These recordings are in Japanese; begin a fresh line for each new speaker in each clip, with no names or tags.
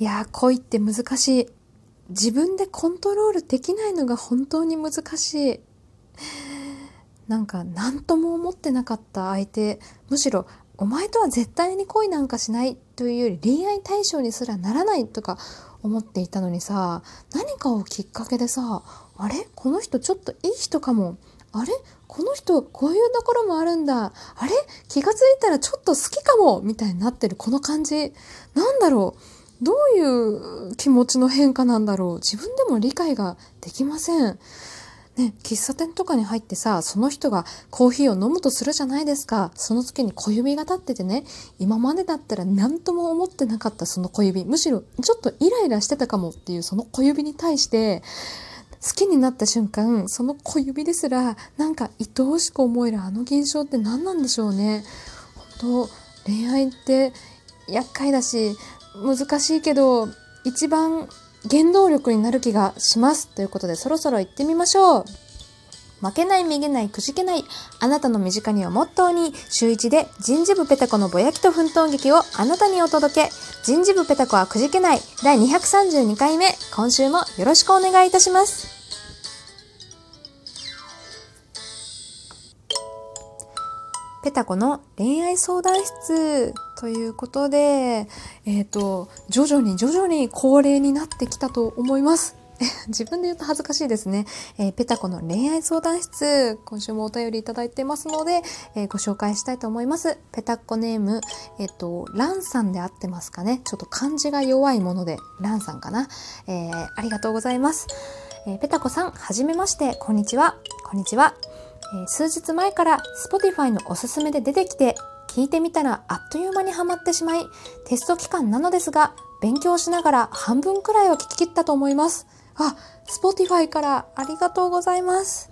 いや、恋って難しい。自分でコントロールできないのが本当に難しい。なんか何とも思ってなかった相手、むしろお前とは絶対に恋なんかしないというより恋愛対象にすらならないとか思っていたのにさ、何かをきっかけでさ、あれ？この人ちょっといい人かも。あれ？この人こういうところもあるんだ。あれ？気がついたらちょっと好きかもみたいになってるこの感じ。なんだろうどういう気持ちの変化なんだろう？自分でも理解ができません。ね、喫茶店とかに入ってさ、その人がコーヒーを飲むとするじゃないですか。その時に小指が立っててね、今までだったら何とも思ってなかったその小指、むしろちょっとイライラしてたかもっていうその小指に対して、好きになった瞬間、その小指ですら、なんか愛おしく思えるあの現象って何なんでしょうね。本当恋愛って厄介だし、難しいけど、一番原動力になる気がします。ということで、そろそろ行ってみましょう。負けない、めげない、くじけない。あなたの身近にをモットーに、週一で人事部ペタコのぼやきと奮闘劇をあなたにお届け。人事部ペタコはくじけない。第232回目。今週もよろしくお願いいたします。ペタコの恋愛相談室ということで、えっ、ー、と、徐々に徐々に恒例になってきたと思います。自分で言うと恥ずかしいですね。えー、ペタコの恋愛相談室、今週もお便りいただいてますので、えー、ご紹介したいと思います。ペタコネーム、えっ、ー、と、ランさんで合ってますかね。ちょっと漢字が弱いもので、ランさんかな。えありがとうございます。えペタコさん、はじめまして、こんにちは。こんにちは。数日前から Spotify のおすすめで出てきて聞いてみたらあっという間にハマってしまいテスト期間なのですが勉強しながら半分くらいは聞き切ったと思います。あ Spotify からありがとうございます。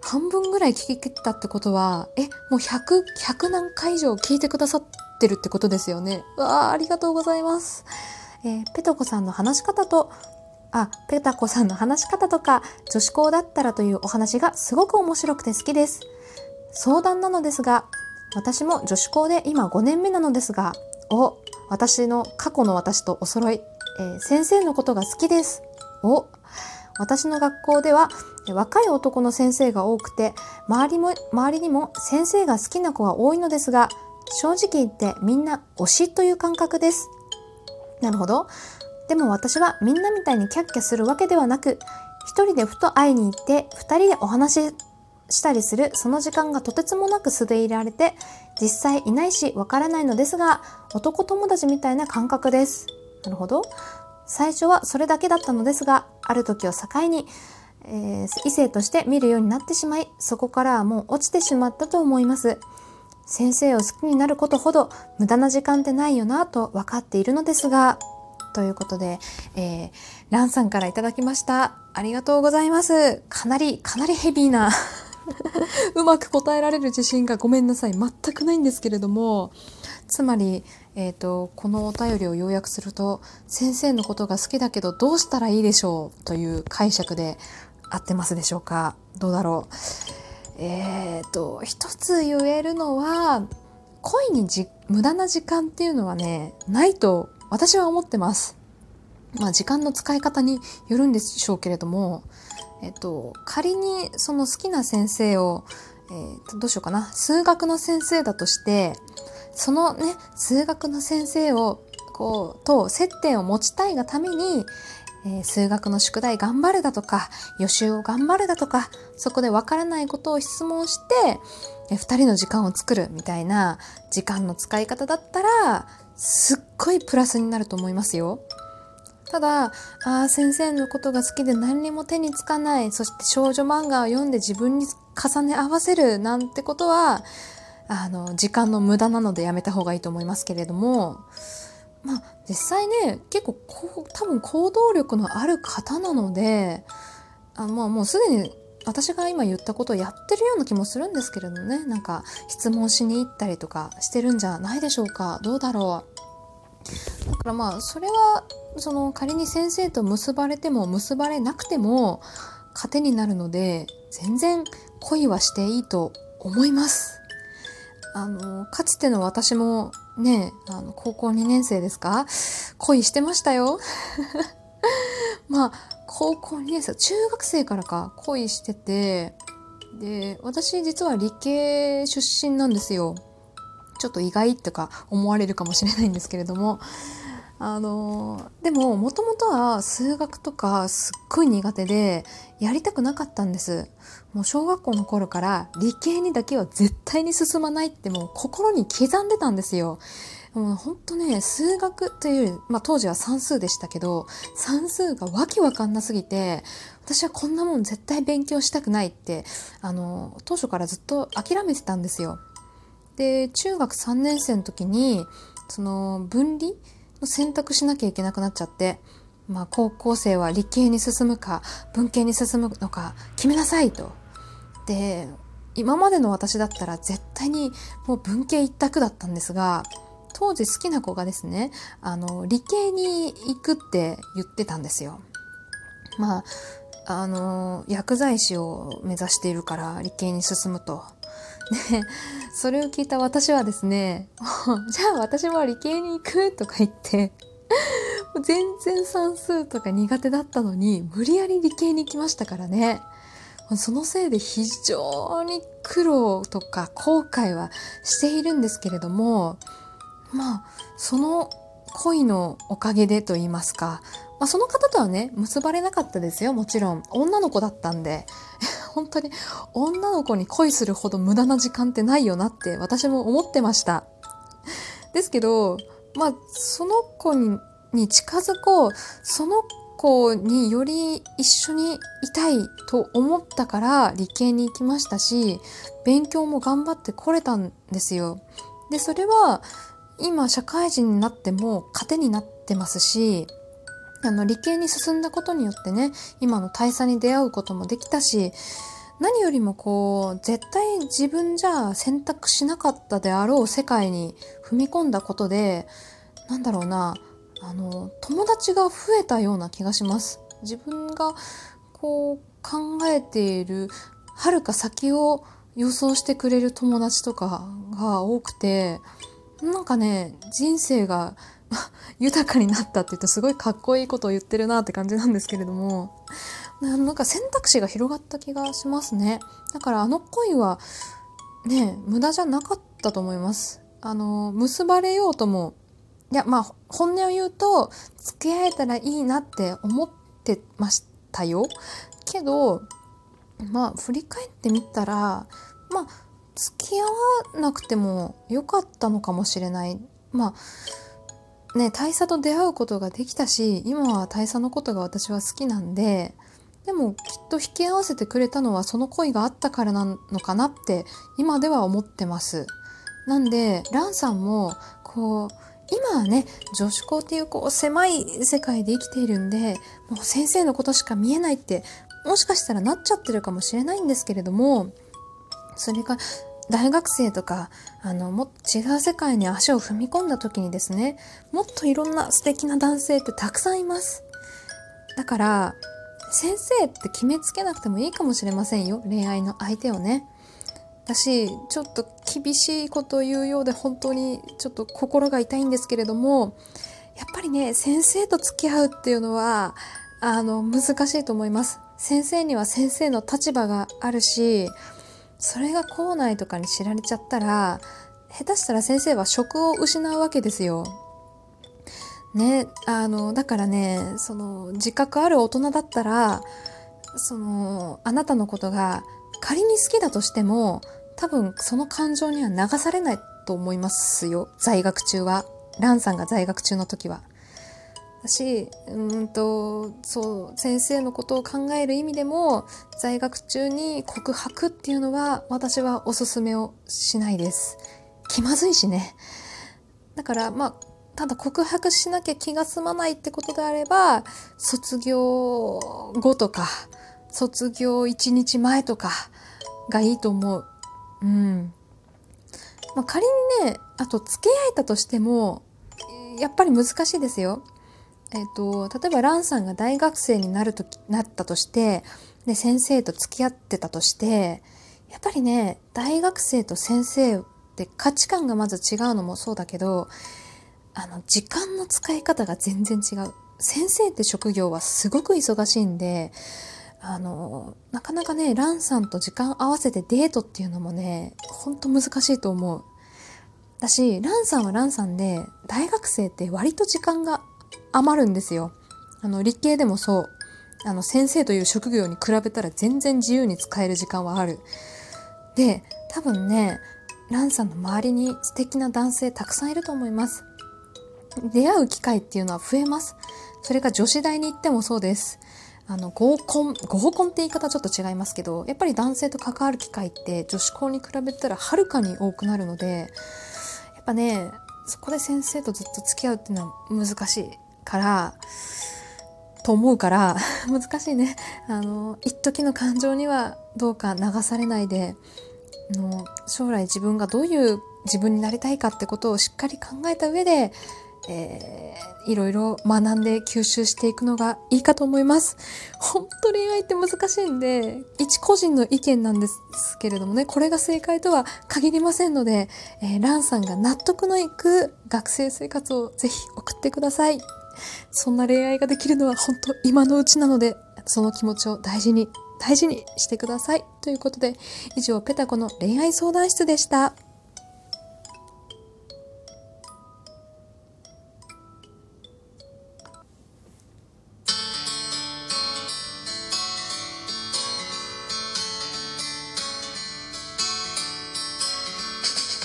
半分ぐらい聞き切ったってことはえもう100 100何回以上聞いてくださってるってことですよね。わあありがとうございます。えー、ペトコさんの話し方とあ、ペタコさんの話し方とか、女子校だったらというお話がすごく面白くて好きです。相談なのですが、私も女子校で今5年目なのですが、お、私の過去の私とお揃い、えー、先生のことが好きです。お、私の学校では若い男の先生が多くて、周りも、周りにも先生が好きな子が多いのですが、正直言ってみんな推しという感覚です。なるほど。でも私はみんなみたいにキャッキャするわけではなく、一人でふと会いに行って二人でお話ししたりするその時間がとてつもなく素でいられて、実際いないしわからないのですが、男友達みたいな感覚です。なるほど。最初はそれだけだったのですが、ある時を境に、えー、異性として見るようになってしまい、そこからはもう落ちてしまったと思います。先生を好きになることほど無駄な時間ってないよなと分かっているのですが、ということで、えー、ランさんからいただきました。ありがとうございます。かなり、かなりヘビーな うまく答えられる自信がごめんなさい。全くないんですけれども、つまり、えっ、ー、と、このお便りを要約すると、先生のことが好きだけどどうしたらいいでしょう？という解釈で合ってますでしょうか？どうだろう？えっ、ー、と、一つ言えるのは、恋にじ無駄な時間っていうのはね、ないと私は思ってます。まあ時間の使い方によるんでしょうけれども、えっと、仮にその好きな先生を、えー、どうしようかな、数学の先生だとして、そのね、数学の先生を、こう、と接点を持ちたいがために、え、数学の宿題頑張るだとか、予習を頑張るだとか、そこでわからないことを質問して、えー、二人の時間を作るみたいな時間の使い方だったら、すっごいプラスになると思いますよ。ただ、ああ、先生のことが好きで何にも手につかない、そして少女漫画を読んで自分に重ね合わせる。なんてことは、あの、時間の無駄なのでやめた方がいいと思いますけれども、まあ、実際ね、結構こう、多分行動力のある方なので、あまあもうすでに私が今言ったことをやってるような気もするんですけれどね。なんか質問しに行ったりとかしてるんじゃないでしょうか。どうだろう。だからまあそれはその仮に先生と結ばれても結ばれなくても糧になるので全然恋はしていいと思います。あのかつての私もね、あの、高校2年生ですか？恋してましたよ。まあ、高校2年生、中学生からか恋してて、で、私実は理系出身なんですよ。ちょっと意外とか思われるかもしれないんですけれども、あのでももともとは数学とかすっごい苦手でやりたくなかったんです。もう小学校の頃から理系にだけは絶対に進まないってもう心に刻んでたんですよ。もうほんとね数学というより、まあ、当時は算数でしたけど算数がわけわかんなすぎて私はこんなもん絶対勉強したくないってあの当初からずっと諦めてたんですよで中学3年生の時にその分離の選択しなきゃいけなくなっちゃって、まあ、高校生は理系に進むか文系に進むのか決めなさいと。で今までの私だったら絶対にもう文系一択だったんですが当時好きな子がですねあの理系に行くって言ってたんですよ。まああの薬剤師を目指しているから理系に進むと。でそれを聞いた私はですね じゃあ私も理系に行くとか言って全然算数とか苦手だったのに無理やり理系に行きましたからねそのせいで非常に苦労とか後悔はしているんですけれどもまあその恋のおかげでと言いますか、まあ、その方とはね結ばれなかったですよ。もちろん。女の子だったんで。本当に女の子に恋するほど無駄な時間ってないよなって私も思ってました。ですけど、まあ、その子にに近づこう、その子により一緒にいたいと思ったから理系に行きましたし、勉強も頑張ってこれたんですよ。で、それは今社会人になっても糧になってますし、あの、理系に進んだことによってね、今の大佐に出会うこともできたし、何よりもこう、絶対自分じゃ選択しなかったであろう世界に踏み込んだことで、なんだろうな、あの、友達が増えたような気がします。自分がこう考えている遥か先を予想してくれる友達とかが多くて、なんかね、人生が 豊かになったって言うとすごいかっこいいことを言ってるなって感じなんですけれども、なんか選択肢が広がった気がしますね。だからあの恋はね、無駄じゃなかったと思います。あの、結ばれようとも、いや、まあ、本音を言うと、付き合えたらいいなって思ってましたよ。けど、まあ、振り返ってみたら、まあ、付き合わなくてもよかったのかもしれない。まあ、ね、大佐と出会うことができたし、今は大佐のことが私は好きなんで、でもきっと引き合わせてくれたのはその恋があったからなのかなって今では思ってます。なんで、ランさんも、こう、今はね、女子校っていうこう狭い世界で生きているんで、もう先生のことしか見えないって、もしかしたらなっちゃってるかもしれないんですけれども、それが大学生とか、あの、も違う世界に足を踏み込んだ時にですね、もっといろんな素敵な男性ってたくさんいます。だから、先生って決めつけなくてもいいかもしれませんよ。恋愛の相手をね。だし、ちょっと厳しいことを言うようで本当にちょっと心が痛いんですけれども、やっぱりね、先生と付き合うっていうのは、あの、難しいと思います。先生には先生の立場があるし、それが校内とかに知られちゃったら、下手したら先生は職を失うわけですよ。ね、あの、だからね、その、自覚ある大人だったら、その、あなたのことが仮に好きだとしても、多分その感情には流されないと思いますよ。在学中は。ランさんが在学中の時は。だし、うんと、そう、先生のことを考える意味でも、在学中に告白っていうのは、私はおすすめをしないです。気まずいしね。だから、まあ、ただ告白しなきゃ気が済まないってことであれば、卒業後とか、卒業1日前とかがいいと思う。うん。まあ、仮にね、あと付き合えたとしても、やっぱり難しいですよ。え、ー、と、例えばランさんが大学生になると、なったとして、で、先生と付き合ってたとして、やっぱりね、大学生と先生って価値観がまず違うのもそうだけど、あの、時間の使い方が全然違う。先生って職業はすごく忙しいんで、あの、なかなかね、ランさんと時間合わせてデートっていうのもね、ほんと難しいと思う。だし、ランさんはランさんで、大学生って割と時間が余るんですよ。あの、理系でもそう。あの、先生という職業に比べたら全然自由に使える時間はある。で、多分ね、ランさんの周りに素敵な男性たくさんいると思います。出会う機会っていうのは増えます。それが女子大に行ってもそうです。あの、合コン、合コンって言い方ちょっと違いますけど、やっぱり男性と関わる機会って女子校に比べたらはるかに多くなるので、やっぱね、そこで先生とずっと付き合うっていうのは難しいから、と思うから 難しいねあの一時の感情にはどうか流されないでの将来自分がどういう自分になりたいかってことをしっかり考えた上で、えー、いろいろ学んで吸収していくのがいいかと思います。本当恋愛って難しいんで、一個人の意見なんですけれどもね、これが正解とは限りませんので、えー、ランさんが納得のいく学生生活をぜひ送ってください。そんな恋愛ができるのは本当今のうちなので、その気持ちを大事に、大事にしてください。ということで、以上、ペタコの恋愛相談室でした。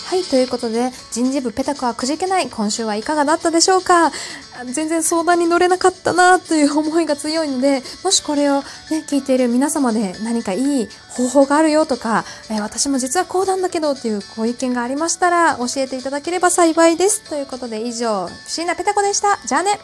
はい、ということで、人事部ペタコはくじけない。今週はいかがだったでしょうか？全然相談に乗れなかったなという思いが強いので、もしこれをね、聞いている皆様で何かいい方法があるよとか、え、私も実はこうなんだけどというご意見がありましたら教えていただければ幸いです。ということで以上、不思議なペタコでした。じゃあね